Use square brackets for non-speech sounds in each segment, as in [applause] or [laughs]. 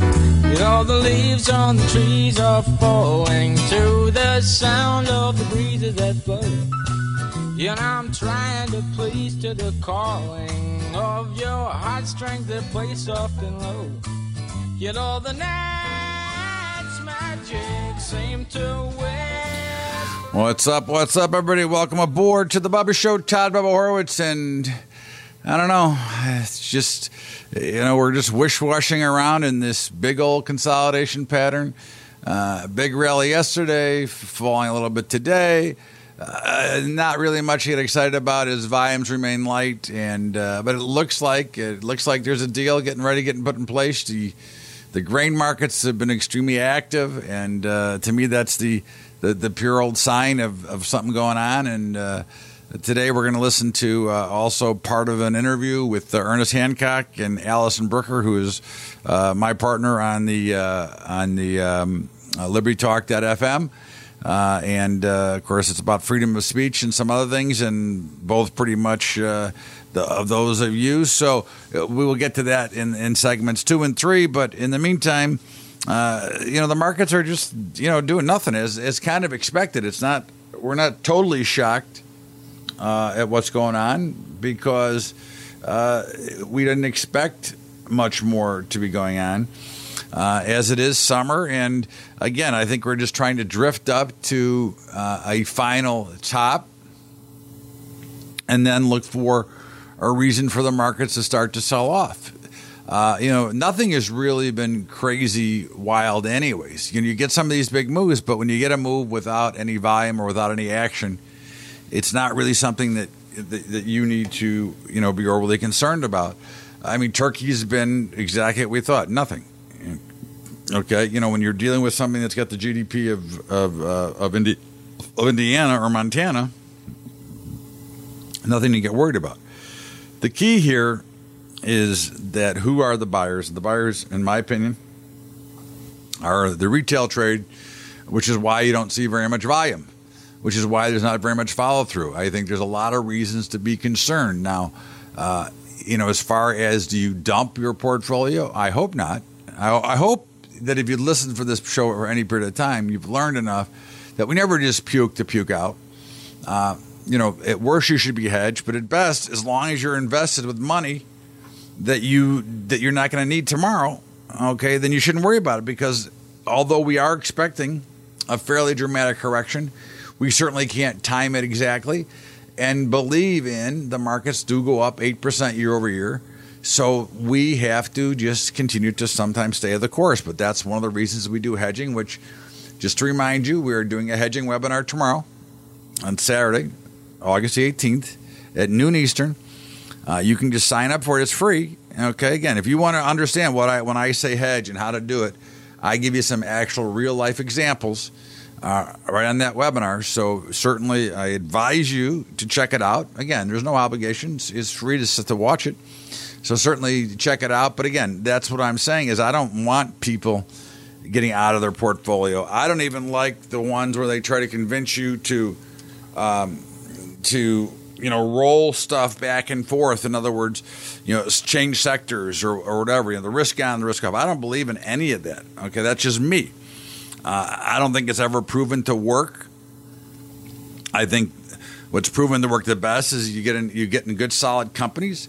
You know the leaves on the trees are falling to the sound of the breezes that blow. Know I'm trying to please to the calling of your heartstrings that play soft and low. You know the night's magic seem to whisper. What's up? What's up, everybody? Welcome aboard to the Bubba Show. Todd Bubba Horwitz, and I don't know. It's just you know we're just wish washing around in this big old consolidation pattern. Uh, big rally yesterday, falling a little bit today. Uh, not really much to get excited about as volumes remain light, and uh, but it looks like it looks like there's a deal getting ready, getting put in place. The the grain markets have been extremely active, and uh, to me, that's the, the, the pure old sign of, of something going on. And uh, today, we're going to listen to uh, also part of an interview with uh, Ernest Hancock and Allison Bricker, who is uh, my partner on the uh, on the um, Liberty Talk.fm. Uh, and uh, of course, it's about freedom of speech and some other things, and both pretty much uh, the, of those of you. So uh, we will get to that in, in segments two and three. But in the meantime, uh, you know, the markets are just you know doing nothing as as kind of expected. It's not we're not totally shocked uh, at what's going on because we didn't expect much more to be going on. Uh, as it is summer. And again, I think we're just trying to drift up to uh, a final top and then look for a reason for the markets to start to sell off. Uh, you know, nothing has really been crazy wild, anyways. You know, you get some of these big moves, but when you get a move without any volume or without any action, it's not really something that that, that you need to you know be overly concerned about. I mean, Turkey's been exactly what we thought. Nothing. Okay, you know when you're dealing with something that's got the GDP of of uh, of, Indi- of Indiana or Montana, nothing to get worried about. The key here is that who are the buyers? The buyers, in my opinion, are the retail trade, which is why you don't see very much volume, which is why there's not very much follow through. I think there's a lot of reasons to be concerned now. Uh, you know, as far as do you dump your portfolio? I hope not. I, I hope that if you listen for this show for any period of time, you've learned enough that we never just puke to puke out. Uh, you know, at worst you should be hedged, but at best, as long as you're invested with money that you that you're not going to need tomorrow, okay, then you shouldn't worry about it because although we are expecting a fairly dramatic correction, we certainly can't time it exactly. And believe in the markets do go up eight percent year over year. So we have to just continue to sometimes stay the course. But that's one of the reasons we do hedging, which, just to remind you, we are doing a hedging webinar tomorrow on Saturday, August the 18th at noon Eastern. Uh, you can just sign up for it. It's free. Okay. Again, if you want to understand what I when I say hedge and how to do it, I give you some actual real life examples uh, right on that webinar. So certainly, I advise you to check it out. Again, there's no obligations. It's free to to watch it. So certainly check it out. But again, that's what I'm saying is I don't want people getting out of their portfolio. I don't even like the ones where they try to convince you to um, to you know roll stuff back and forth. In other words, you know change sectors or, or whatever. You know the risk on, the risk off. I don't believe in any of that. Okay, that's just me. Uh, I don't think it's ever proven to work. I think what's proven to work the best is you get in, you get in good solid companies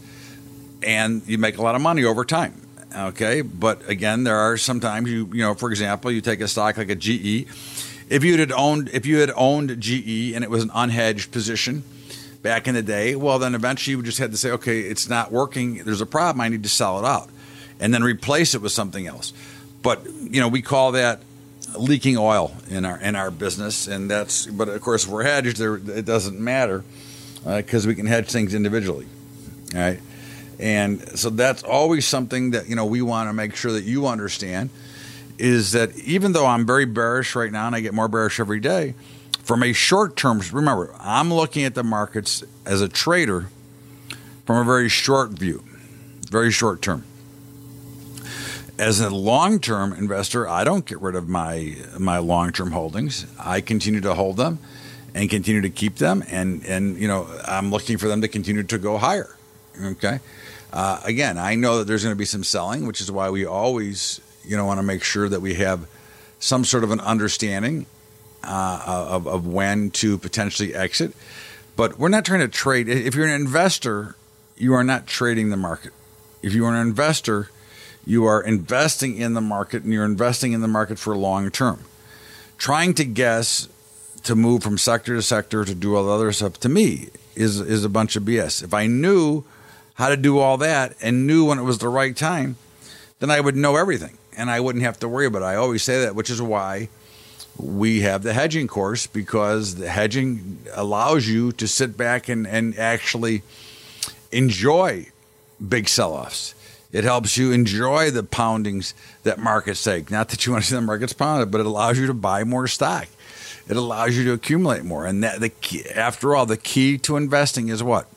and you make a lot of money over time. Okay, but again, there are sometimes you you know, for example, you take a stock like a GE. If you had owned if you had owned GE and it was an unhedged position back in the day, well, then eventually you just had to say, okay, it's not working. There's a problem. I need to sell it out, and then replace it with something else. But you know, we call that leaking oil in our in our business, and that's. But of course, if we're hedged, there, it doesn't matter because uh, we can hedge things individually. All right And so that's always something that you know we want to make sure that you understand is that even though I'm very bearish right now and I get more bearish every day, from a short term, remember, I'm looking at the markets as a trader from a very short view, very short term. As a long term investor, I don't get rid of my my long term holdings. I continue to hold them and continue to keep them, and and you know I'm looking for them to continue to go higher. Okay. Uh, again, I know that there's going to be some selling, which is why we always you know want to make sure that we have some sort of an understanding uh, of, of when to potentially exit. But we're not trying to trade. If you're an investor, you are not trading the market. If you are an investor, you are investing in the market and you're investing in the market for long term. Trying to guess to move from sector to sector to do all the other stuff to me is is a bunch of BS. If I knew how to do all that and knew when it was the right time, then I would know everything and I wouldn't have to worry about it. I always say that, which is why we have the hedging course because the hedging allows you to sit back and, and actually enjoy big sell offs. It helps you enjoy the poundings that markets take. Not that you want to see the markets pounded, but it allows you to buy more stock. It allows you to accumulate more. And that the key, after all, the key to investing is what?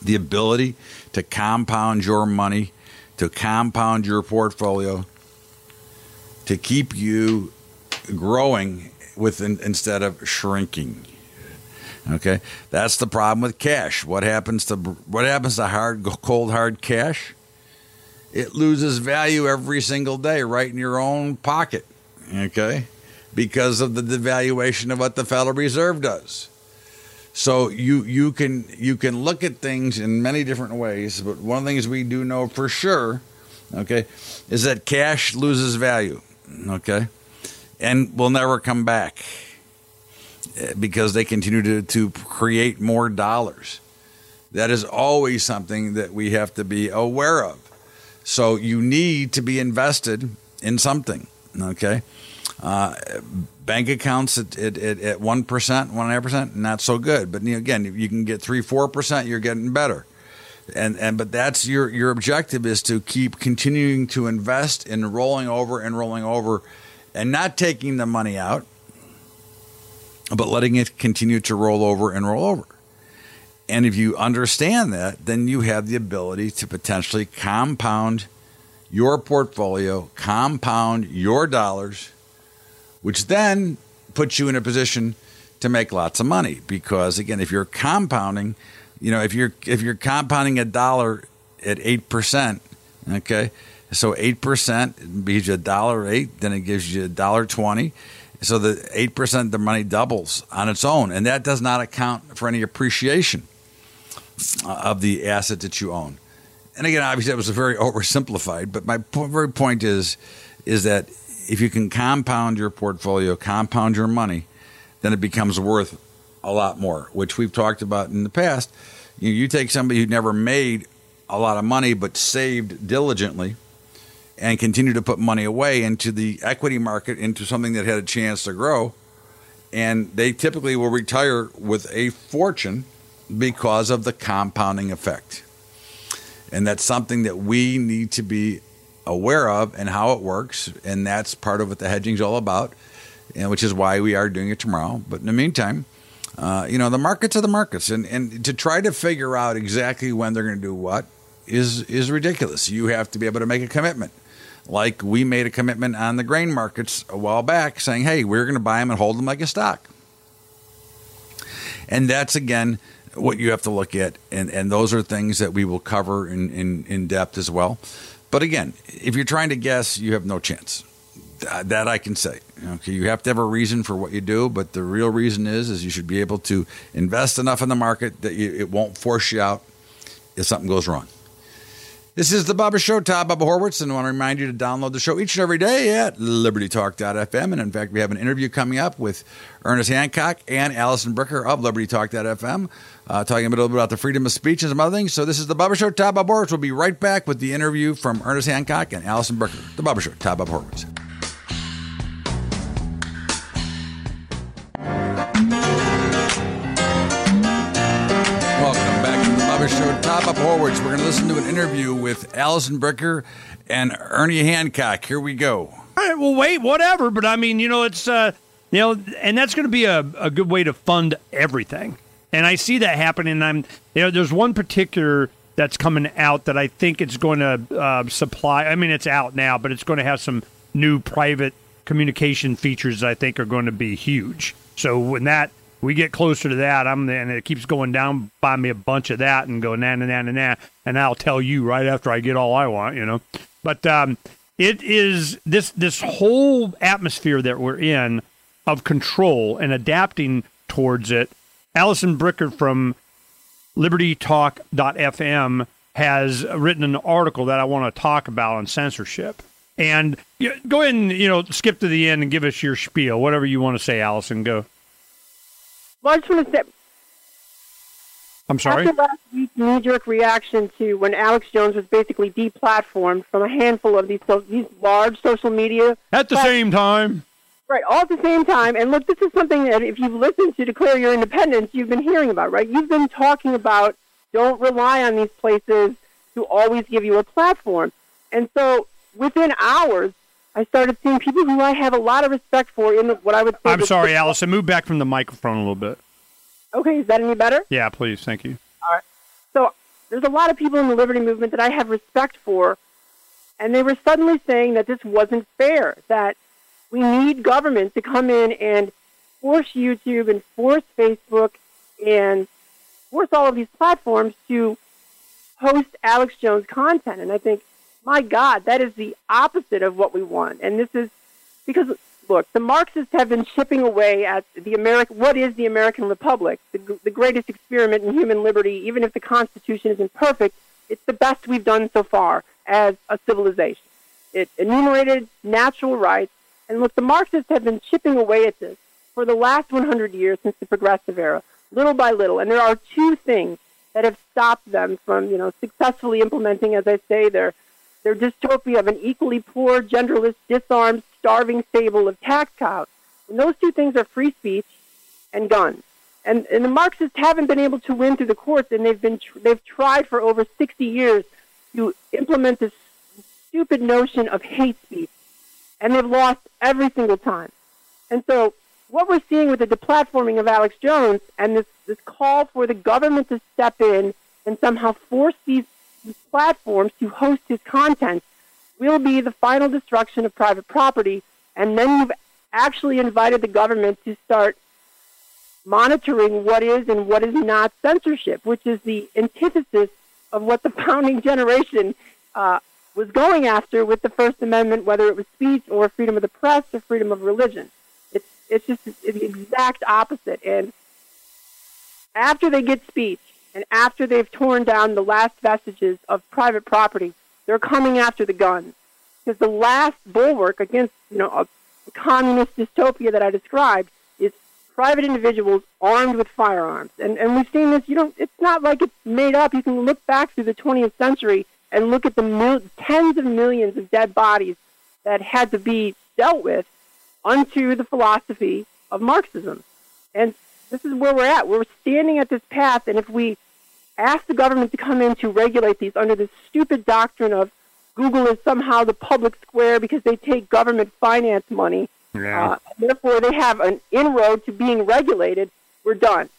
The ability to compound your money to compound your portfolio, to keep you growing with instead of shrinking. Okay, that's the problem with cash. What happens to what happens to hard, cold, hard cash? It loses value every single day, right in your own pocket. Okay, because of the devaluation of what the Federal Reserve does. So you you can you can look at things in many different ways, but one of the things we do know for sure, okay, is that cash loses value, okay, and will never come back because they continue to, to create more dollars. That is always something that we have to be aware of. So you need to be invested in something, okay? Uh, bank accounts at, at, at 1%, 1.5%, not so good. But again, if you can get 3 4%, you're getting better. And, and but that's your your objective is to keep continuing to invest in rolling over and rolling over and not taking the money out but letting it continue to roll over and roll over. And if you understand that then you have the ability to potentially compound your portfolio compound your dollars which then puts you in a position to make lots of money. Because again if you're compounding you know if you're if you're compounding a dollar at 8% okay so 8% gives you a dollar 8 then it gives you a dollar 20 so the 8% the money doubles on its own and that does not account for any appreciation uh, of the asset that you own and again obviously that was a very [laughs] oversimplified but my very point is is that if you can compound your portfolio, compound your money, then it becomes worth a lot more, which we've talked about in the past. You, you take somebody who never made a lot of money but saved diligently and continue to put money away into the equity market, into something that had a chance to grow, and they typically will retire with a fortune because of the compounding effect. And that's something that we need to be aware of and how it works, and that's part of what the hedging is all about, and which is why we are doing it tomorrow. But in the meantime, uh, you know the markets are the markets, and and to try to figure out exactly when they're going to do what is is ridiculous. You have to be able to make a commitment. Like we made a commitment on the grain markets a while back, saying, "Hey, we're going to buy them and hold them like a stock." And that's again what you have to look at, and, and those are things that we will cover in, in, in depth as well. But again, if you're trying to guess, you have no chance. That I can say. Okay, you have to have a reason for what you do, but the real reason is is you should be able to invest enough in the market that you, it won't force you out if something goes wrong. This is the Bubba Show, Todd Bubba Horwitz, and I want to remind you to download the show each and every day at libertytalk.fm. And in fact, we have an interview coming up with Ernest Hancock and Allison Bricker of libertytalk.fm, uh, talking a little bit about the freedom of speech and some other things. So this is the Bubba Show, Todd Bubba Horwitz. We'll be right back with the interview from Ernest Hancock and Allison Bricker. The Bubba Show, Todd Bubba Horwitz. Show, Todd Bubba Horwitz. We're going to listen to an interview with Allison Bricker and Ernie Hancock. Here we go. All right, well, wait, whatever. But I mean, you know, it's, uh, you know, and that's going to be a, a good way to fund everything. And I see that happening. I'm, you know, there's one particular that's coming out that I think it's going to uh, supply. I mean, it's out now, but it's going to have some new private communication features that I think are going to be huge. So when that we get closer to that, I'm and it keeps going down. Buy me a bunch of that and go na na na na na, and I'll tell you right after I get all I want, you know. But um, it is this this whole atmosphere that we're in of control and adapting towards it. Allison Bricker from LibertyTalk.fm has written an article that I want to talk about on censorship. And go ahead and you know skip to the end and give us your spiel, whatever you want to say, Allison. Go. I just want to say. I'm sorry. After last week's knee-jerk reaction to when Alex Jones was basically deplatformed from a handful of these so, these large social media at the same time. Right, all at the same time. And look, this is something that if you've listened to Declare Your Independence, you've been hearing about, right? You've been talking about don't rely on these places to always give you a platform. And so within hours, I started seeing people who I have a lot of respect for in what I would say. I'm sorry, Allison. Move back from the microphone a little bit. Okay, is that any better? Yeah, please. Thank you. All right. So there's a lot of people in the liberty movement that I have respect for, and they were suddenly saying that this wasn't fair, that we need government to come in and force YouTube and force Facebook and force all of these platforms to host Alex Jones content. And I think my God, that is the opposite of what we want. And this is because, look, the Marxists have been chipping away at the American, what is the American Republic, the, the greatest experiment in human liberty. Even if the Constitution isn't perfect, it's the best we've done so far as a civilization. It enumerated natural rights. And look, the Marxists have been chipping away at this for the last 100 years since the progressive era, little by little. And there are two things that have stopped them from, you know, successfully implementing, as I say, their their dystopia of an equally poor, genderless, disarmed, starving stable of tax cows. And those two things are free speech and guns. And, and the Marxists haven't been able to win through the courts, and they've been tr- they've tried for over 60 years to implement this stupid notion of hate speech, and they've lost every single time. And so, what we're seeing with the deplatforming of Alex Jones and this this call for the government to step in and somehow force these platforms to host his content will be the final destruction of private property. And then you've actually invited the government to start monitoring what is and what is not censorship, which is the antithesis of what the [laughs] founding generation uh, was going after with the First Amendment, whether it was speech or freedom of the press or freedom of religion. It's, it's just the exact opposite. And after they get speech, and after they've torn down the last vestiges of private property, they're coming after the guns. Because the last bulwark against, you know, a communist dystopia that I described is private individuals armed with firearms. And, and we've seen this, you know, it's not like it's made up. You can look back through the 20th century and look at the mil- tens of millions of dead bodies that had to be dealt with unto the philosophy of Marxism. And this is where we're at. We're standing at this path, and if we ask the government to come in to regulate these under this stupid doctrine of Google is somehow the public square because they take government finance money, yeah. uh, therefore they have an inroad to being regulated, we're done.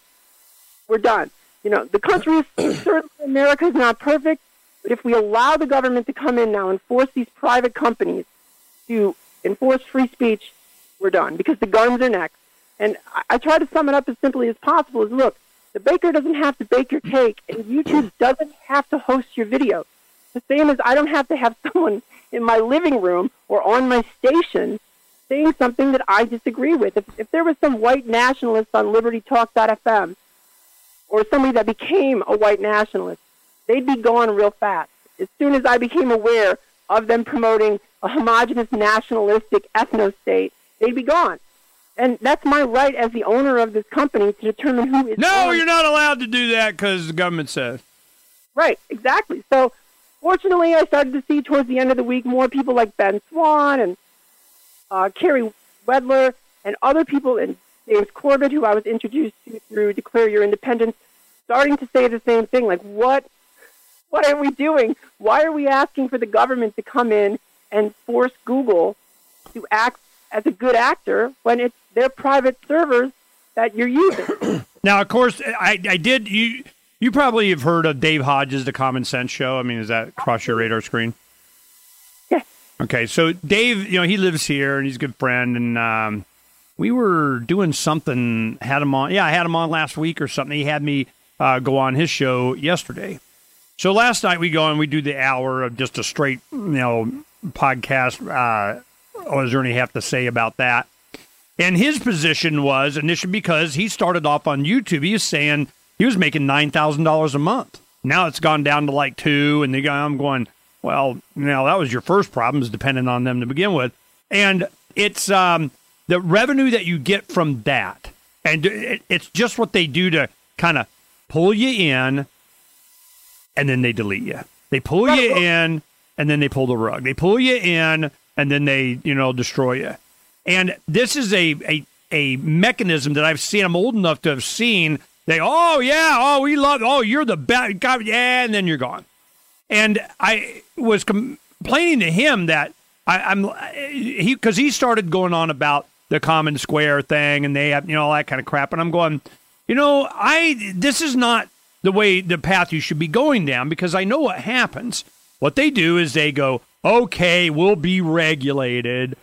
We're done. You know, the country is [clears throat] certainly America is not perfect, but if we allow the government to come in now and force these private companies to enforce free speech, we're done because the guns are next. And I, I try to sum it up as simply as possible: is look, the baker doesn't have to bake your cake, and YouTube [clears throat] doesn't have to host your video. The same as I don't have to have [laughs] someone in my living room or on my station saying something that I disagree with. If, if there was some white nationalist on LibertyTalk.fm or somebody that became a white nationalist, they'd be gone real fast. As soon as I became aware of them promoting a homogenous nationalistic ethno state, they'd be gone. And that's my right as the owner of this company to determine who is. No, on. you're not allowed to do that because the government says. Right, exactly. So, fortunately, I started to see towards the end of the week more people like Ben Swann and uh, Carey Wedler and other people, and James Corbett, who I was introduced to through Declare Your Independence, starting to say the same thing. Like, what, what are we doing? Why are we asking for the government to come in and force Google to act as a good actor when it's their private servers that you're using? [clears throat] Now, of course, I, I did. You you probably have heard of Dave Hodges, the Common Sense Show. I mean, is that across your radar screen? Yes. Okay, so Dave, you know, he lives here and he's a good friend, and um, we were doing something. Had him on. Yeah, I had him on last week or something. He had me uh, go on his show yesterday. So last night we go and we do the hour of just a straight, you know, podcast. Uh, what does Ernie have to say about that? And his position was initially because he started off on YouTube. He was saying he was making nine thousand dollars a month. Now it's gone down to like two, and the guy I'm going, well, now that was your first problem, is dependent on them to begin with, and it's um, the revenue that you get from that, and it, it's just what they do to kind of pull you in, and then they delete you. They pull you in, and then they pull the rug. They pull you in, and then they you know destroy you. And this is a a a mechanism that I've seen. I'm old enough to have seen. They, oh yeah, oh we love, oh you're the best, God, yeah, and then you're gone. And I was complaining to him that I, I'm he because he started going on about the common square thing, and they have you know all that kind of crap, and I'm going, you know, I this is not the way the path you should be going down because I know what happens. What they do is they go, okay, we'll be regulated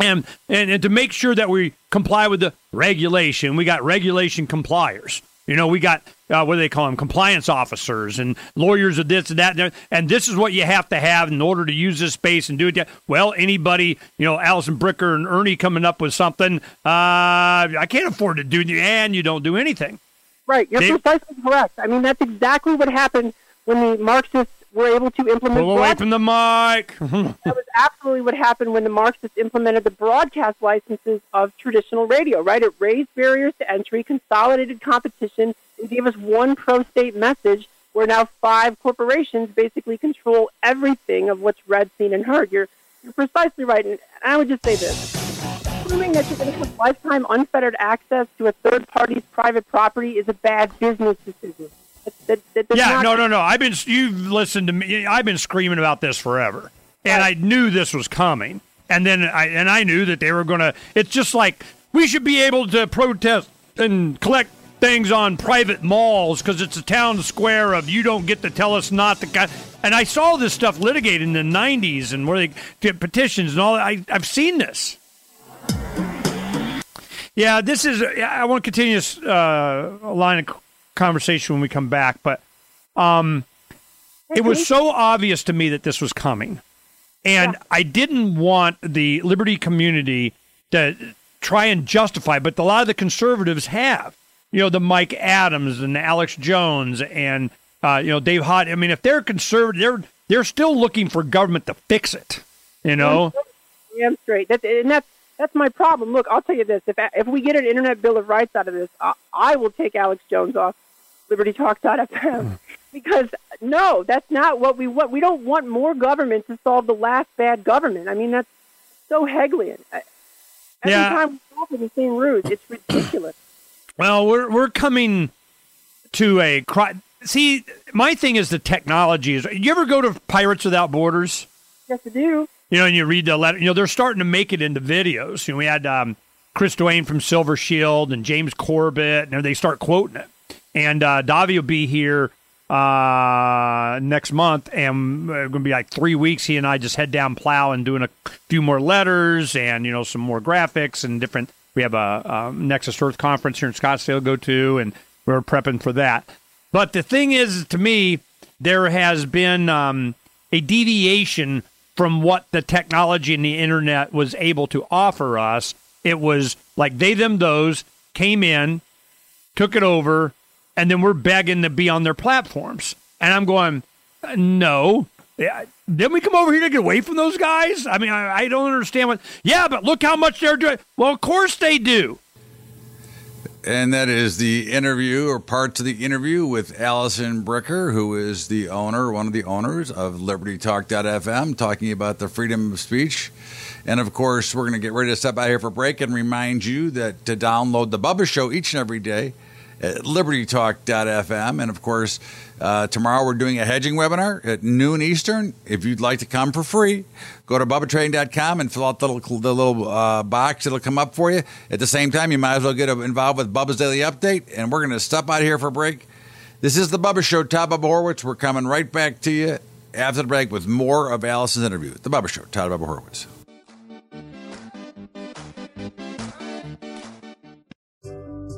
and, and and to make sure that we comply with the regulation, we got regulation compliers. You know, we got uh, what do they call them? Compliance officers and lawyers of this and that, and, and this is what you have to have in order to use this space and do it. Well, anybody, you know, Allison Bricker and Ernie coming up with something, uh, I can't afford to do, and you don't do anything. Right, you're They- precisely correct. I mean, that's exactly what happened when the Marxists were able to implement Pull away from the mic. [laughs] that was absolutely what happened when the Marxists implemented the broadcast licenses of traditional radio, right? It raised barriers to entry, consolidated competition, and gave us one pro state message where now five corporations basically control everything of what's read, seen, and heard. You're, you're precisely right. And I would just say this assuming that you're going to have lifetime unfettered access to a third party's private property is a bad business decision. That, that, Yeah, no, no, no. I've been you've listened to me. I've been screaming about this forever, and I knew this was coming. And then I and I knew that they were going to. It's just like we should be able to protest and collect things on private malls because it's a town square of you don't get to tell us not to. co-" And I saw this stuff litigated in the '90s and where they get petitions and all. I I've seen this. Yeah, this is. I want to continue this uh, line of conversation when we come back, but um, it was so obvious to me that this was coming, and I didn't want the liberty community to try and justify, but a lot of the conservatives have. You know, the Mike Adams and Alex Jones and uh, you know Dave Hott. I mean, if they're conservative, they're they're still looking for government to fix it. You know. damn straight. That, and that's that's my problem. Look, I'll tell you this: if if we get an internet bill of rights out of this, I, I will take Alex Jones off LibertyTalk.fm because no, that's not what we want. We don't want more government to solve the last bad government. I mean, that's so Hegelian. Every Yeah. time we fall for the same ruse, it's ridiculous. Well, we're we're coming to a cri- see. My thing is the technology. Is you ever go to Pirates Without Borders? yes, to do. You know, and you read the letter. You know, they're starting to make it into videos. You know, we had um, Chris Duane from Silver Shield and James Corbett, and they start quoting it. And uh, Davi will be here uh, next month, and uh, going to be like three weeks. He and I just head down plow and doing a few more letters and you know some more graphics and different. We have a, um Nexus Earth conference here in Scottsdale to go to, and we're prepping for that. But the thing is, to me, there has been um, a deviation from what the technology and the internet was able to offer us. It was like they, them, those came in, took it over, and then we're begging to be on their platforms. And I'm going, no. Yeah, Then we come over here to get away from those guys? I mean, I, I don't understand what. Yeah, but look how much they're doing. Well, of course they do. And that is the interview or parts of the interview with Allison Bricker, who is the owner, one of the owners of LibertyTalk.fm, talking about the freedom of speech. And of course, we're going to get ready to step out here for break and remind you that to download the Bubba Show each and every day at libertytalk.fm. And of course, uh, tomorrow we're doing a hedging webinar at noon Eastern. If you'd like to come for free, go to bubbatrading.com and fill out the little, the little uh, box. It'll come up for you. At the same time, you might as well get involved with Bubba's Daily Update. And we're going to step out here for a break. This is the Bubba Show, Todd Bubba Horwitz. We're coming right back to you after the break with more of Allison's interview. The Bubba Show, Todd Bubba Horwitz.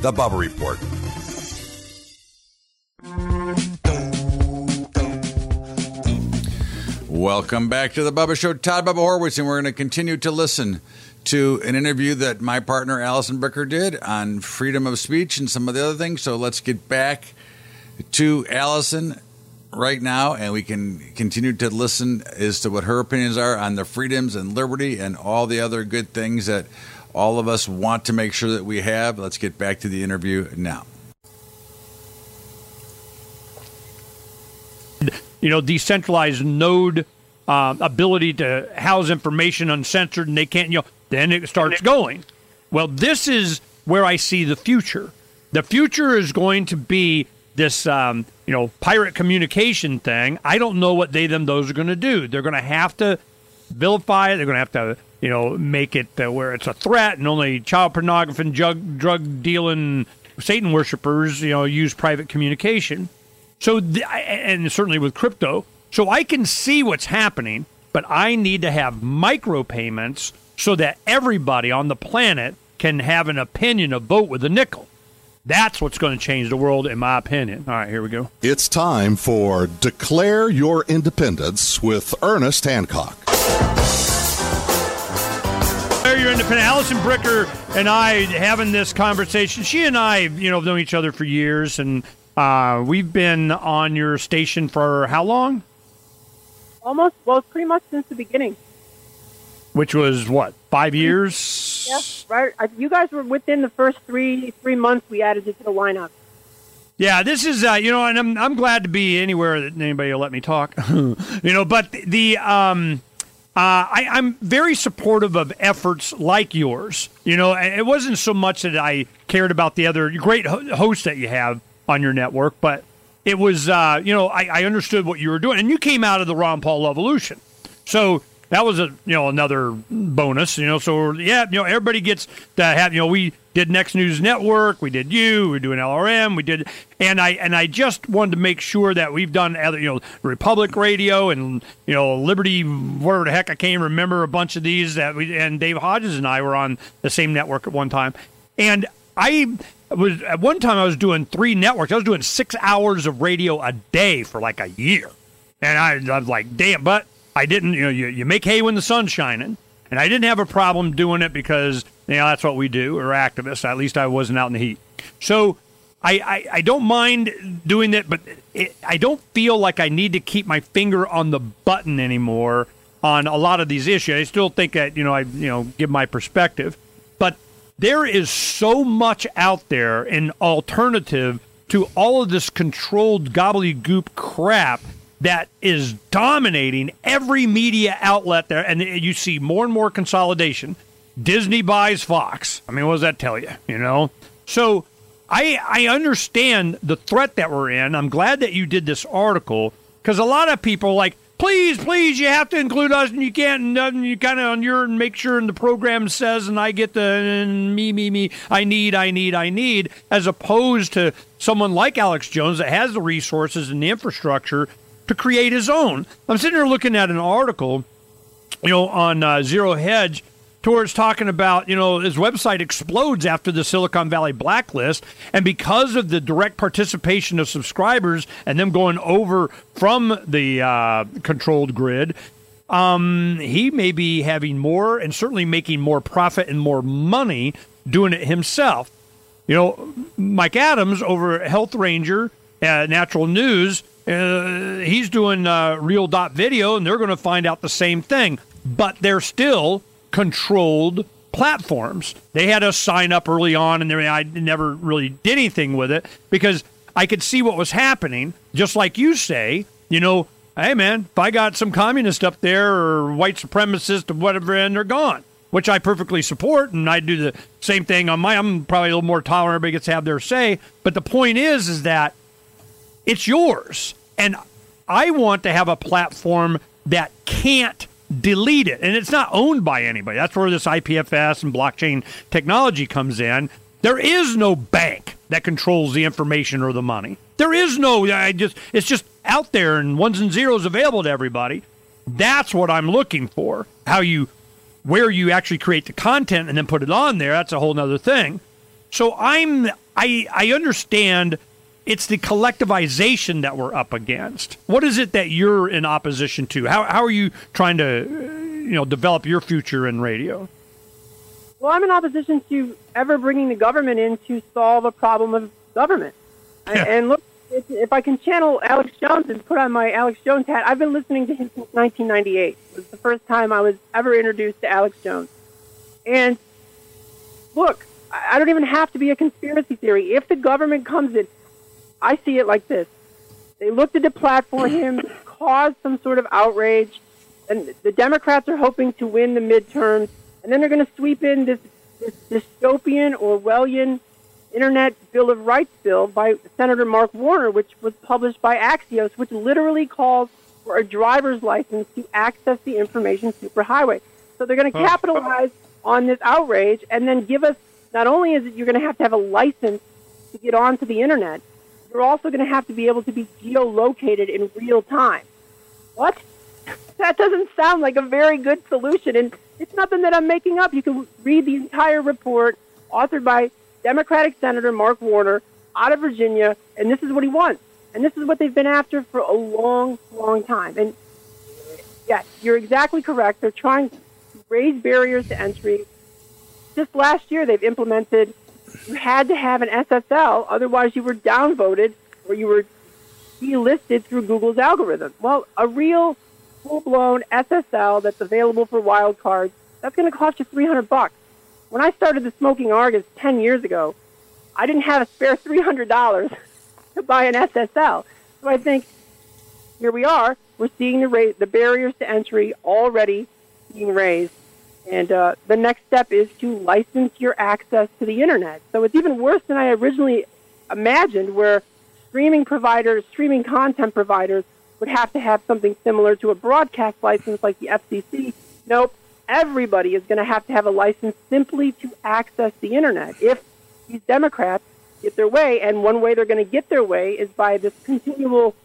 The Bubba Report. Welcome back to the Bubba Show. Todd Bubba Horwitz, and we're going to continue to listen to an interview that my partner Allison Bricker did on freedom of speech and some of the other things. So let's get back to Allison right now, and we can continue to listen as to what her opinions are on the freedoms and liberty and all the other good things that all of us want to make sure that we have. Let's get back to the interview now. You know, decentralized node uh, ability to house information uncensored, and they can't. You know, then it starts going. Well, this is where I see the future. The future is going to be this, um, you know, pirate communication thing. I don't know what they them those are going to do. They're going to have to vilify it. They're going to have to you know, make it uh, where it's a threat and only child pornography and drug, drug dealing Satan worshippers, you know, use private communication. So, th- and certainly with crypto. So I can see what's happening, but I need to have micropayments so that everybody on the planet can have an opinion, a vote with a nickel. That's what's going to change the world, in my opinion. All right, here we go. It's time for Declare Your Independence with Ernest Hancock. You're independent. Allison Bricker and I having this conversation. She and I, you know, have known each other for years, and uh, we've been on your station for how long? Almost, well, pretty much since the beginning. Which was what, five years? Yeah, right. You guys were within the first three three months. We added you to the lineup. Yeah, this is uh, you know, and I'm I'm glad to be anywhere that anybody will let me talk. [laughs] you know, but the um uh, I, I'm very supportive of efforts like yours. You know, it wasn't so much that I cared about the other great hosts that you have on your network, but it was, uh, you know, I, I understood what you were doing, and you came out of the Ron Paul evolution, so that was a you know another bonus. You know, so yeah, you know, everybody gets to have. You know, we did Next News Network, we did you, we are doing LRM, we did, and I and I just wanted to make sure that we've done other, you know, Republic Radio and you know Liberty, whatever the heck I can't remember a bunch of these that we and Dave Hodges and I were on the same network at one time, and I was at one time I was doing three networks. I was doing six hours of radio a day for like a year, and I, I was like, damn, but I didn't. You know, you, you make hay when the sun's shining, and I didn't have a problem doing it because you know, that's what we do. We're activists. At least I wasn't out in the heat. So I, I, I don't mind doing that, but it, I don't feel like I need to keep my finger on the button anymore on a lot of these issues. I still think that, you know, I, you know, give my perspective. But there is so much out there in alternative to all of this controlled gobbledygook crap that is dominating every media outlet there. And you see more and more consolidation. Disney buys Fox. I mean, what does that tell you? You know? So I I understand the threat that we're in. I'm glad that you did this article because a lot of people like, please, please, you have to include us, and you can't. And you kind of on your and make sure, and the program says, and I get the and me, me, me. I need, I need, I need, as opposed to someone like Alex Jones that has the resources and the infrastructure to create his own. I'm sitting here looking at an article, you know, on uh, Zero Hedge towards talking about, you know, his website explodes after the Silicon Valley blacklist. And because of the direct participation of subscribers and them going over from the uh, controlled grid, um, he may be having more and certainly making more profit and more money doing it himself. You know, Mike Adams over at Health Ranger, uh, Natural News, uh, he's doing uh, Real Dot Video, and they're going to find out the same thing. But they're still controlled platforms. They had us sign up early on, and I never really did anything with it because I could see what was happening. Just like you say, you know, hey man, if I got some communist up there or white supremacist or whatever, and they're gone, which I perfectly support, and I do the same thing on my. I'm probably a little more tolerant. Everybody gets to have their say, but the point is, is that it's yours, and I want to have a platform that can't delete it, and it's not owned by anybody. That's where this IPFS and blockchain technology comes in. There is no bank that controls the information or the money. There is no. I just. It's just out there and ones and zeros available to everybody. That's what I'm looking for. How you, where you actually create the content and then put it on there. That's a whole other thing. So I'm. I I understand. It's the collectivization that we're up against. What is it that you're in opposition to? How how are you trying to, you know, develop your future in radio? Well, I'm in opposition to ever bringing the government in to solve a problem of government. Yeah. And look, if, I can channel Alex Jones and put on my Alex Jones hat, I've been listening to him since 1998. It was the first time I was ever introduced to Alex Jones. And look, I don't even have to be a conspiracy theory. If the government comes in, I see it like this. They looked to deplatform [clears throat] him, caused some sort of outrage, and the Democrats are hoping to win the midterms, and then they're going to sweep in this, this dystopian Orwellian Internet Bill of Rights bill by Senator Mark Warner, which was published by Axios, which literally calls for a driver's license to access the information superhighway. So they're going to capitalize on this outrage and then give us not only is it you're going to have to have a license to get onto the internet, you're also going to have to be able to be geolocated in real time. What? That doesn't sound like a very good solution, and it's nothing that I'm making up. You can read the entire report authored by Democratic Senator Mark Warner out of Virginia, and this is what he wants. And this is what they've been after for a long, long time. And yes, you're exactly correct. They're trying to raise barriers to entry. Just last year, they've implemented you had to have an SSL, otherwise you were downvoted or you were delisted through Google's algorithm. Well, a real full-blown SSL that's available for wildcards, that's going to cost you 300 bucks. When I started the Smoking Argus 10 years ago, I didn't have a spare $300 [laughs] to buy an SSL. So I think here we are. We're seeing the rate, the barriers to entry already being raised. And uh, the next step is to license your access to the internet. So it's even worse than I originally imagined, where streaming providers, streaming content providers, would have to have something similar to a broadcast license like the FCC. Nope. Everybody is going to have to have a license simply to access the internet. If these Democrats get their way, and one way they're going to get their way is by this continual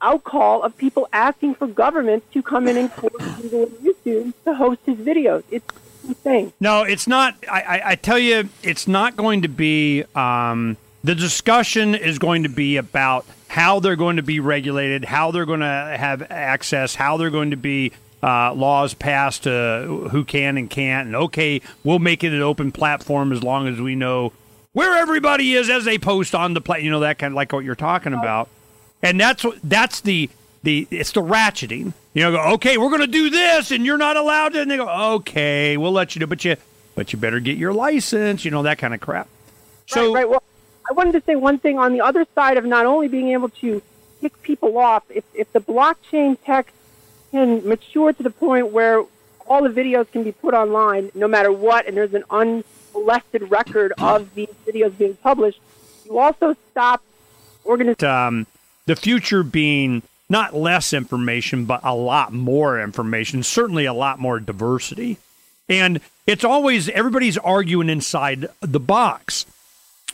outcall of people asking for government to come in and [laughs] force Google and YouTube to host his videos. It's insane. No, it's not. I, I, I tell you, it's not going to be. Um, the discussion is going to be about how they're going to be regulated, how they're going to have access, how they're going to be uh, laws passed uh, who can and can't. And okay, we'll make it an open platform as long as we know where everybody is as they post on the play. You know that kind of like what you're talking about. And that's that's the the it's the ratcheting. You know, go, okay, we're going to do this, and you're not allowed to. And they go, okay, we'll let you do, but you but you better get your license. You know that kind of crap. So right, right. Well, I wanted to say one thing on the other side of not only being able to kick people off, if, if the blockchain tech can mature to the point where all the videos can be put online no matter what, and there's an unmolested record of these videos being published, you also stop organizations. um, the future being not less information, but a lot more information, certainly a lot more diversity. And it's always everybody's arguing inside the box.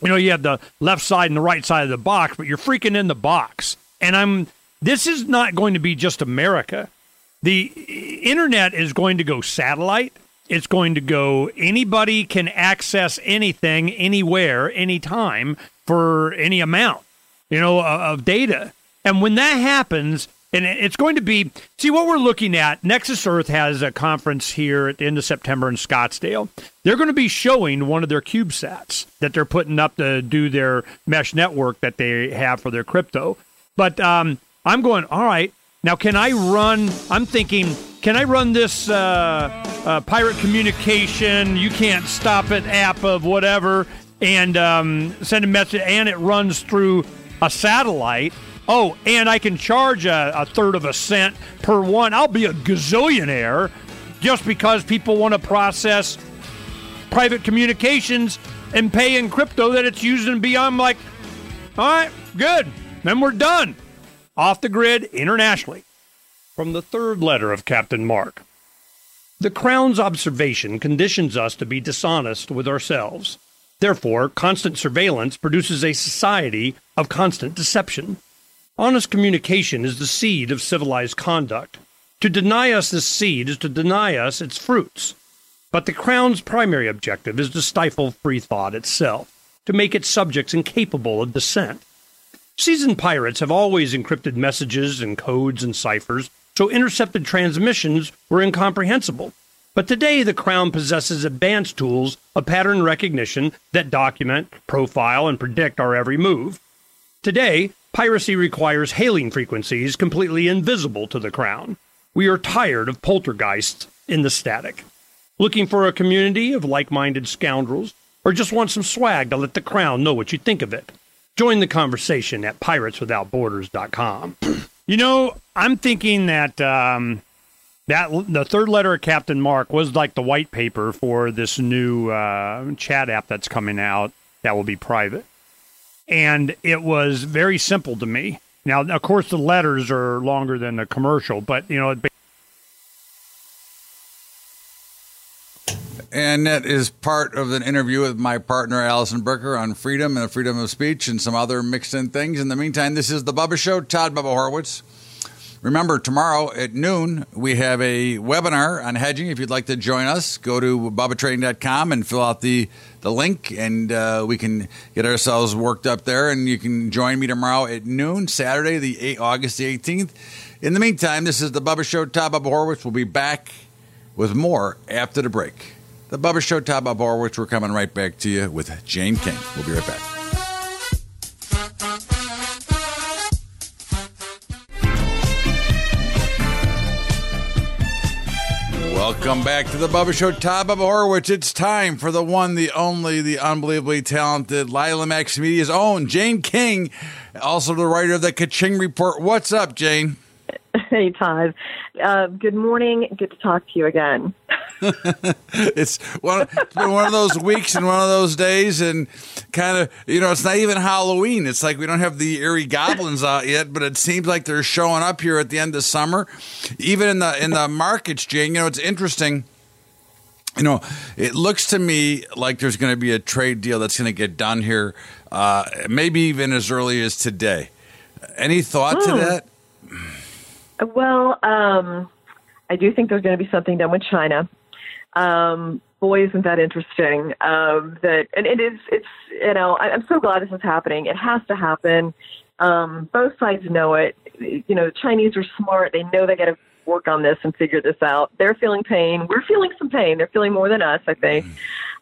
You know, you have the left side and the right side of the box, but you're freaking in the box. And I'm this is not going to be just America. The internet is going to go satellite. It's going to go anybody can access anything, anywhere, anytime for any amount, you know, of data. And when that happens, and it's going to be see what we're looking at. Nexus Earth has a conference here at the end of September in Scottsdale. They're going to be showing one of their CubeSats that they're putting up to do their mesh network that they have for their crypto. But um, I'm going, all right, now can I run? I'm thinking, can I run this uh, uh, pirate communication? You can't stop it app of whatever and um, send a message, and it runs through a satellite. Oh, and I can charge a, a third of a cent per one. I'll be a gazillionaire just because people want to process private communications and pay in crypto that it's using beyond. I'm like, all right, good. Then we're done. Off the grid internationally. From the third letter of Captain Mark. The Crown's observation conditions us to be dishonest with ourselves. Therefore, constant surveillance produces a society of constant deception. Honest communication is the seed of civilized conduct. To deny us this seed is to deny us its fruits. But the Crown's primary objective is to stifle free thought itself, to make its subjects incapable of dissent. Seasoned pirates have always encrypted messages and codes and ciphers, so intercepted transmissions were incomprehensible. But today, the Crown possesses advanced tools of pattern recognition that document, profile, and predict our every move. Today, piracy requires hailing frequencies completely invisible to the Crown. We are tired of poltergeists in the static. Looking for a community of like minded scoundrels, or just want some swag to let the Crown know what you think of it? Join the conversation at pirateswithoutborders.com. you know, I'm thinking that um, that the third letter of Captain Mark was like the white paper for this new uh, chat app that's coming out that will be private, and it was very simple to me. Now, of course, the letters are longer than the commercial, but you know. It, And that is part of an interview with my partner, Allison Bricker, on freedom and the freedom of speech and some other mixed in things. In the meantime, this is The Bubba Show. Todd Bubba Horwitz. Remember, tomorrow at noon, we have a webinar on hedging. If you'd like to join us, go to bubbatrading.com and fill out the, the link, and uh, we can get ourselves worked up there. And you can join me tomorrow at noon, Saturday, the 8, August the 18th. In the meantime, this is The Bubba Show. Todd Bubba Horwitz will be back with more after the break. The Bubba Show, Todd Bubba Horwitz. We're coming right back to you with Jane King. We'll be right back. Welcome back to the Bubba Show. Todd Bubba Horwitz. It's time for the one, the only, the unbelievably talented Lila Max Media's own Jane King, also the writer of the Kaching Report. What's up, Jane? [laughs] Hey, Todd. Uh, good morning. Good to talk to you again. [laughs] [laughs] it's one, it's been one of those weeks and one of those days, and kind of you know, it's not even Halloween. It's like we don't have the eerie goblins out yet, but it seems like they're showing up here at the end of summer. Even in the in the markets, Jane. You know, it's interesting. You know, it looks to me like there's going to be a trade deal that's going to get done here, uh, maybe even as early as today. Any thought Hmm. to that? Well, um, I do think there's going to be something done with China. Um, boy, isn't that interesting? Um, that and it is. It's you know I, I'm so glad this is happening. It has to happen. Um, both sides know it. You know, the Chinese are smart. They know they got to work on this and figure this out. They're feeling pain. We're feeling some pain. They're feeling more than us, I think.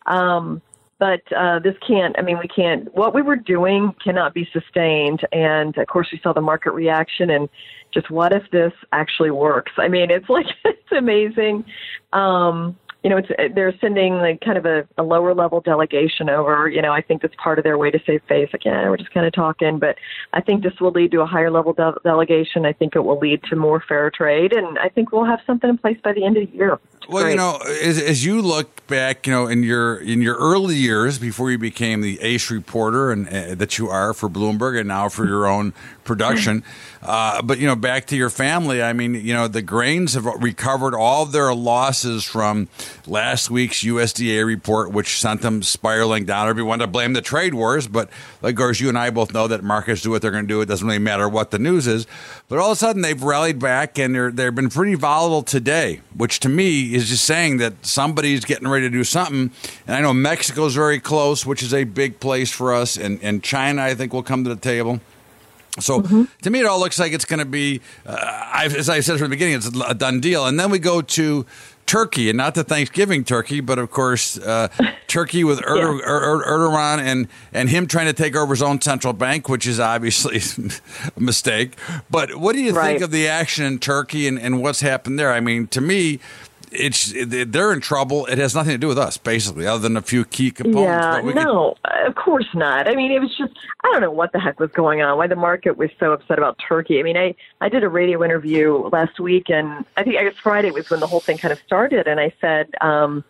Um, but uh, this can't. I mean, we can't. What we were doing cannot be sustained. And of course, we saw the market reaction. And just what if this actually works? I mean, it's like [laughs] it's amazing. Um, you know, it's uh, they're sending like kind of a, a lower level delegation over. You know, I think that's part of their way to save face. Yeah, we're just kind of talking, but I think this will lead to a higher level de- delegation. I think it will lead to more fair trade, and I think we'll have something in place by the end of the year. Well, you know, as, as you look back, you know, in your in your early years before you became the ace reporter and uh, that you are for Bloomberg and now for your own production, [clears throat] uh, but you know, back to your family. I mean, you know, the grains have recovered all their losses from last week's USDA report, which sent them spiraling down. Everyone to blame the trade wars, but like course, you and I both know that markets do what they're going to do. It doesn't really matter what the news is. But all of a sudden, they've rallied back and they're they've been pretty volatile today, which to me is just saying that somebody's getting ready to do something. And I know Mexico's very close, which is a big place for us, and and China I think will come to the table. So mm-hmm. to me, it all looks like it's going to be, uh, as I said from the beginning, it's a done deal. And then we go to Turkey, and not the Thanksgiving turkey, but of course uh, [laughs] Turkey with Erdogan, yeah. Erdogan and and him trying to take over his own central bank, which is obviously [laughs] a mistake. But what do you right. think of the action in Turkey and, and what's happened there? I mean, to me, it's they're in trouble. It has nothing to do with us, basically, other than a few key components. Yeah, no, could... of course not. I mean, it was just I don't know what the heck was going on. Why the market was so upset about Turkey. I mean, I I did a radio interview last week, and I think I guess Friday was when the whole thing kind of started, and I said. um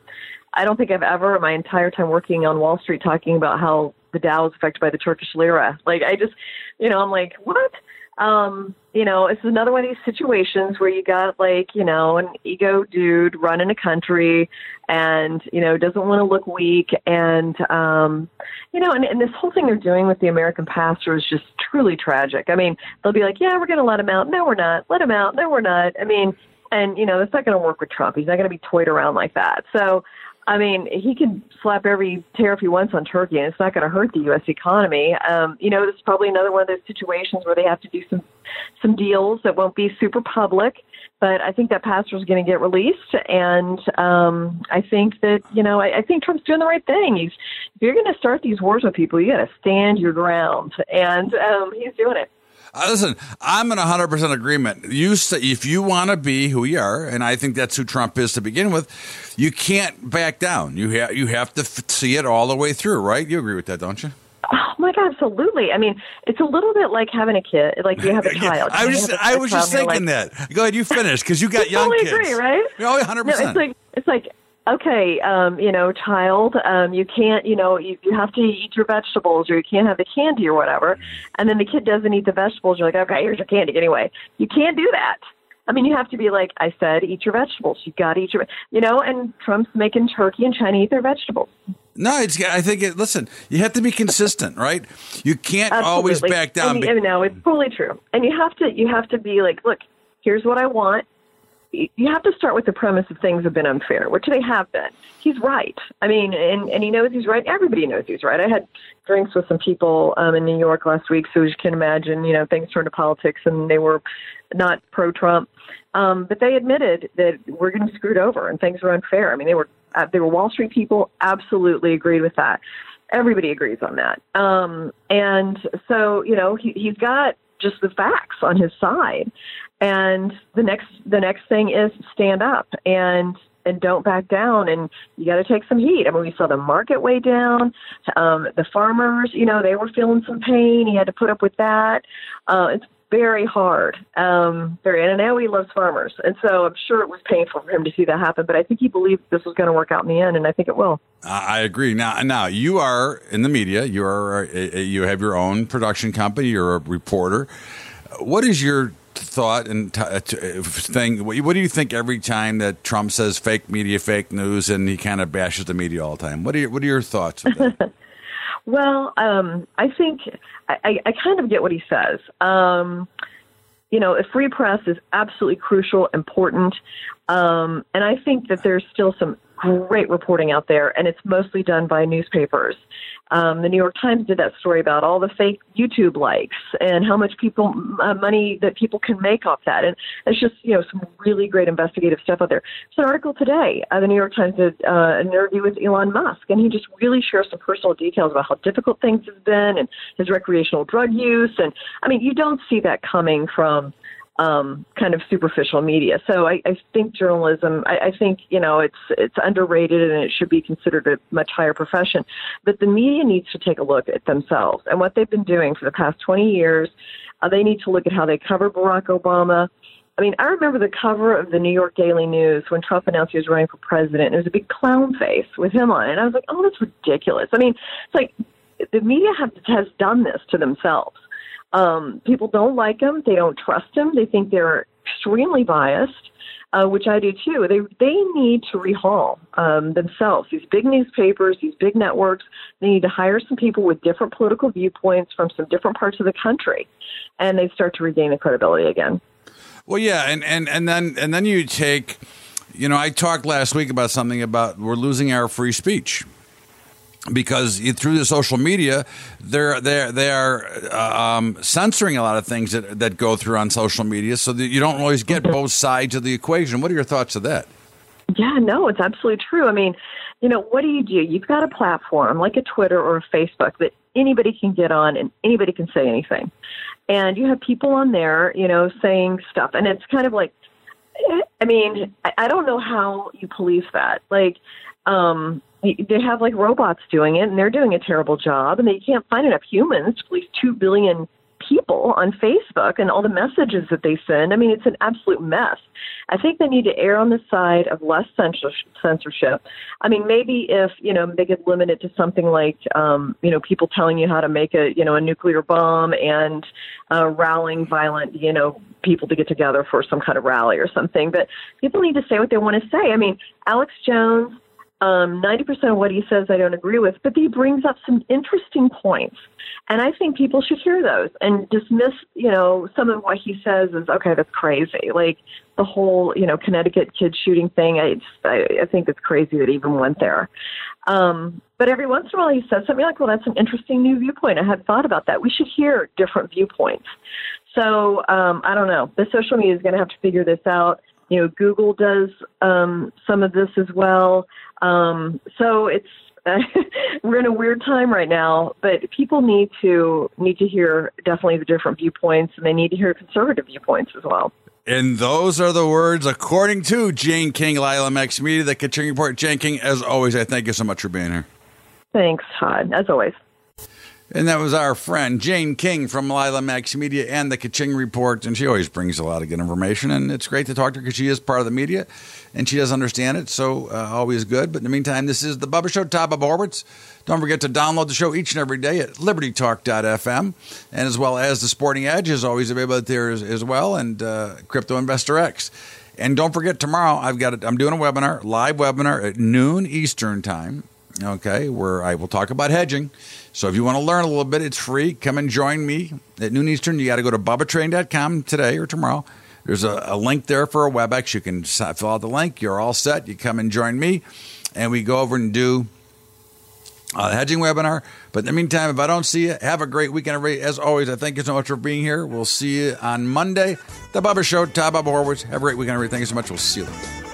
I don't think I've ever, my entire time working on Wall Street, talking about how the Dow is affected by the Turkish lira. Like, I just, you know, I'm like, what? um, you know, it's another one of these situations where you got like, you know, an ego dude running a country and, you know, doesn't want to look weak. And, um, you know, and, and this whole thing they're doing with the American pastor is just truly tragic. I mean, they'll be like, yeah, we're going to let him out. No, we're not. Let him out. No, we're not. I mean, and, you know, that's not going to work with Trump. He's not going to be toyed around like that. So, I mean, he can slap every tariff he wants on Turkey, and it's not going to hurt the U.S. economy. Um, you know, this is probably another one of those situations where they have to do some some deals that won't be super public. But I think that pastor is going to get released, and um, I think that you know, I, I think Trump's doing the right thing. He's if you're going to start these wars with people, you got to stand your ground, and um, he's doing it. Uh, listen, I'm in 100% agreement. You say, if you want to be who you are, and I think that's who Trump is to begin with, you can't back down. You, ha- you have to f- see it all the way through, right? You agree with that, don't you? Oh my God, absolutely. I mean, it's a little bit like having a kid, like you have a [laughs] child. I was, just, I was just thinking like, that. Go ahead, you finish because you got [laughs] young totally kids. agree, right? Oh, 100%. No, it's like, it's like okay, um, you know, child, um, you can't, you know, you, you have to eat your vegetables or you can't have the candy or whatever. And then the kid doesn't eat the vegetables. You're like, okay, here's your candy anyway. You can't do that. I mean, you have to be like I said, eat your vegetables. You got to eat your, you know. And Trump's making Turkey and China eat their vegetables. No, it's. I think it. Listen, you have to be consistent, right? You can't Absolutely. always back down. And, and no, it's totally true. And you have to. You have to be like, look, here's what I want you have to start with the premise of things have been unfair, which they have been. He's right. I mean, and, and he knows he's right. Everybody knows he's right. I had drinks with some people um, in New York last week, so as you can imagine, you know, things turned to politics, and they were not pro-Trump, um, but they admitted that we're getting screwed over and things are unfair. I mean, they were uh, they were Wall Street people, absolutely agreed with that. Everybody agrees on that. Um, and so, you know, he, he's got just the facts on his side. And the next the next thing is stand up and and don't back down and you got to take some heat. I mean, we saw the market way down. Um, the farmers, you know, they were feeling some pain. He had to put up with that. Uh, it's very hard. Um, very, and I know he loves farmers, and so I'm sure it was painful for him to see that happen. But I think he believed this was going to work out in the end, and I think it will. I agree. Now, now you are in the media. You are you have your own production company. You're a reporter. What is your thought and t- uh, uh, thing. What do you think every time that Trump says fake media, fake news, and he kind of bashes the media all the time? What are your, what are your thoughts? [laughs] well, um, I think I, I, kind of get what he says. Um, you know, a free press is absolutely crucial, important, um, and I think that there's still some great reporting out there, and it's mostly done by newspapers. Um, the New York Times did that story about all the fake YouTube likes and how much people uh, money that people can make off that, and it's just you know some really great investigative stuff out there. There's an article today. Uh, the New York Times did uh, an interview with Elon Musk, and he just really shares some personal details about how difficult things have been and his recreational drug use. And I mean, you don't see that coming from um, kind of superficial media. So I, I think journalism, I, I think you know it's it's underrated and it should be considered a much higher profession. But the media needs to take a look at themselves and what they've been doing for the past 20 years. Uh, they need to look at how they cover Barack Obama. I mean, I remember the cover of the New York Daily News when Trump announced he was running for president. And it was a big clown face with him on it. And I was like, oh, that's ridiculous. I mean, it's like the media have, has done this to themselves. Um, people don't like him. They don't trust him. They think they're extremely biased, uh, which I do too. They they need to rehaul um, themselves. These big newspapers, these big networks, they need to hire some people with different political viewpoints from some different parts of the country, and they start to regain the credibility again. Well, yeah, and and and then and then you take, you know, I talked last week about something about we're losing our free speech because through the social media, they're they they are uh, um, censoring a lot of things that that go through on social media, so that you don't always get both sides of the equation. What are your thoughts of that? Yeah, no, it's absolutely true. I mean, you know, what do you do? You've got a platform like a Twitter or a Facebook that anybody can get on and anybody can say anything. And you have people on there, you know, saying stuff. And it's kind of like, I mean, I don't know how you police that. Like, um, they have like robots doing it and they're doing a terrible job and they can't find enough humans to police 2 billion people on Facebook and all the messages that they send. I mean, it's an absolute mess. I think they need to err on the side of less censorship. I mean, maybe if you know they could limit it to something like um, you know people telling you how to make a you know a nuclear bomb and uh, rallying violent you know people to get together for some kind of rally or something. But people need to say what they want to say. I mean, Alex Jones. Um, 90% of what he says I don't agree with, but he brings up some interesting points. And I think people should hear those and dismiss, you know, some of what he says as, okay, that's crazy. Like the whole, you know, Connecticut kid shooting thing. I, I, I think it's crazy that even went there. Um, but every once in a while he says something like, well, that's an interesting new viewpoint. I hadn't thought about that. We should hear different viewpoints. So um, I don't know. The social media is going to have to figure this out. You know, Google does um, some of this as well. Um, so it's [laughs] we're in a weird time right now, but people need to need to hear definitely the different viewpoints, and they need to hear conservative viewpoints as well. And those are the words, according to Jane King, Lila Max Media, the Kaching Report. Jane King, as always, I thank you so much for being here. Thanks, Todd. As always. And that was our friend Jane King from Lila Max Media and the Kaching Report. And she always brings a lot of good information. And it's great to talk to her because she is part of the media and she does understand it. So uh, always good. But in the meantime, this is the Bubba Show, Todd Bubba Horwitz. Don't forget to download the show each and every day at libertytalk.fm. And as well as the Sporting Edge is always available there as, as well and uh, Crypto Investor X. And don't forget tomorrow I've got it. I'm doing a webinar, live webinar at noon Eastern time. Okay, where I will talk about hedging. So if you want to learn a little bit, it's free. Come and join me at noon Eastern. You got to go to bubbatrading.com today or tomorrow. There's a, a, link there for a WebEx. You can fill out the link. You're all set. You come and join me, and we go over and do uh, a hedging webinar. But in the meantime, if I don't see you, have a great weekend, everybody. As always, I thank you so much for being here. We'll see you on Monday. The Bubba Show, Todd Bubba Horwitz. Have a great weekend, everybody. Thank you so much. We'll see you later.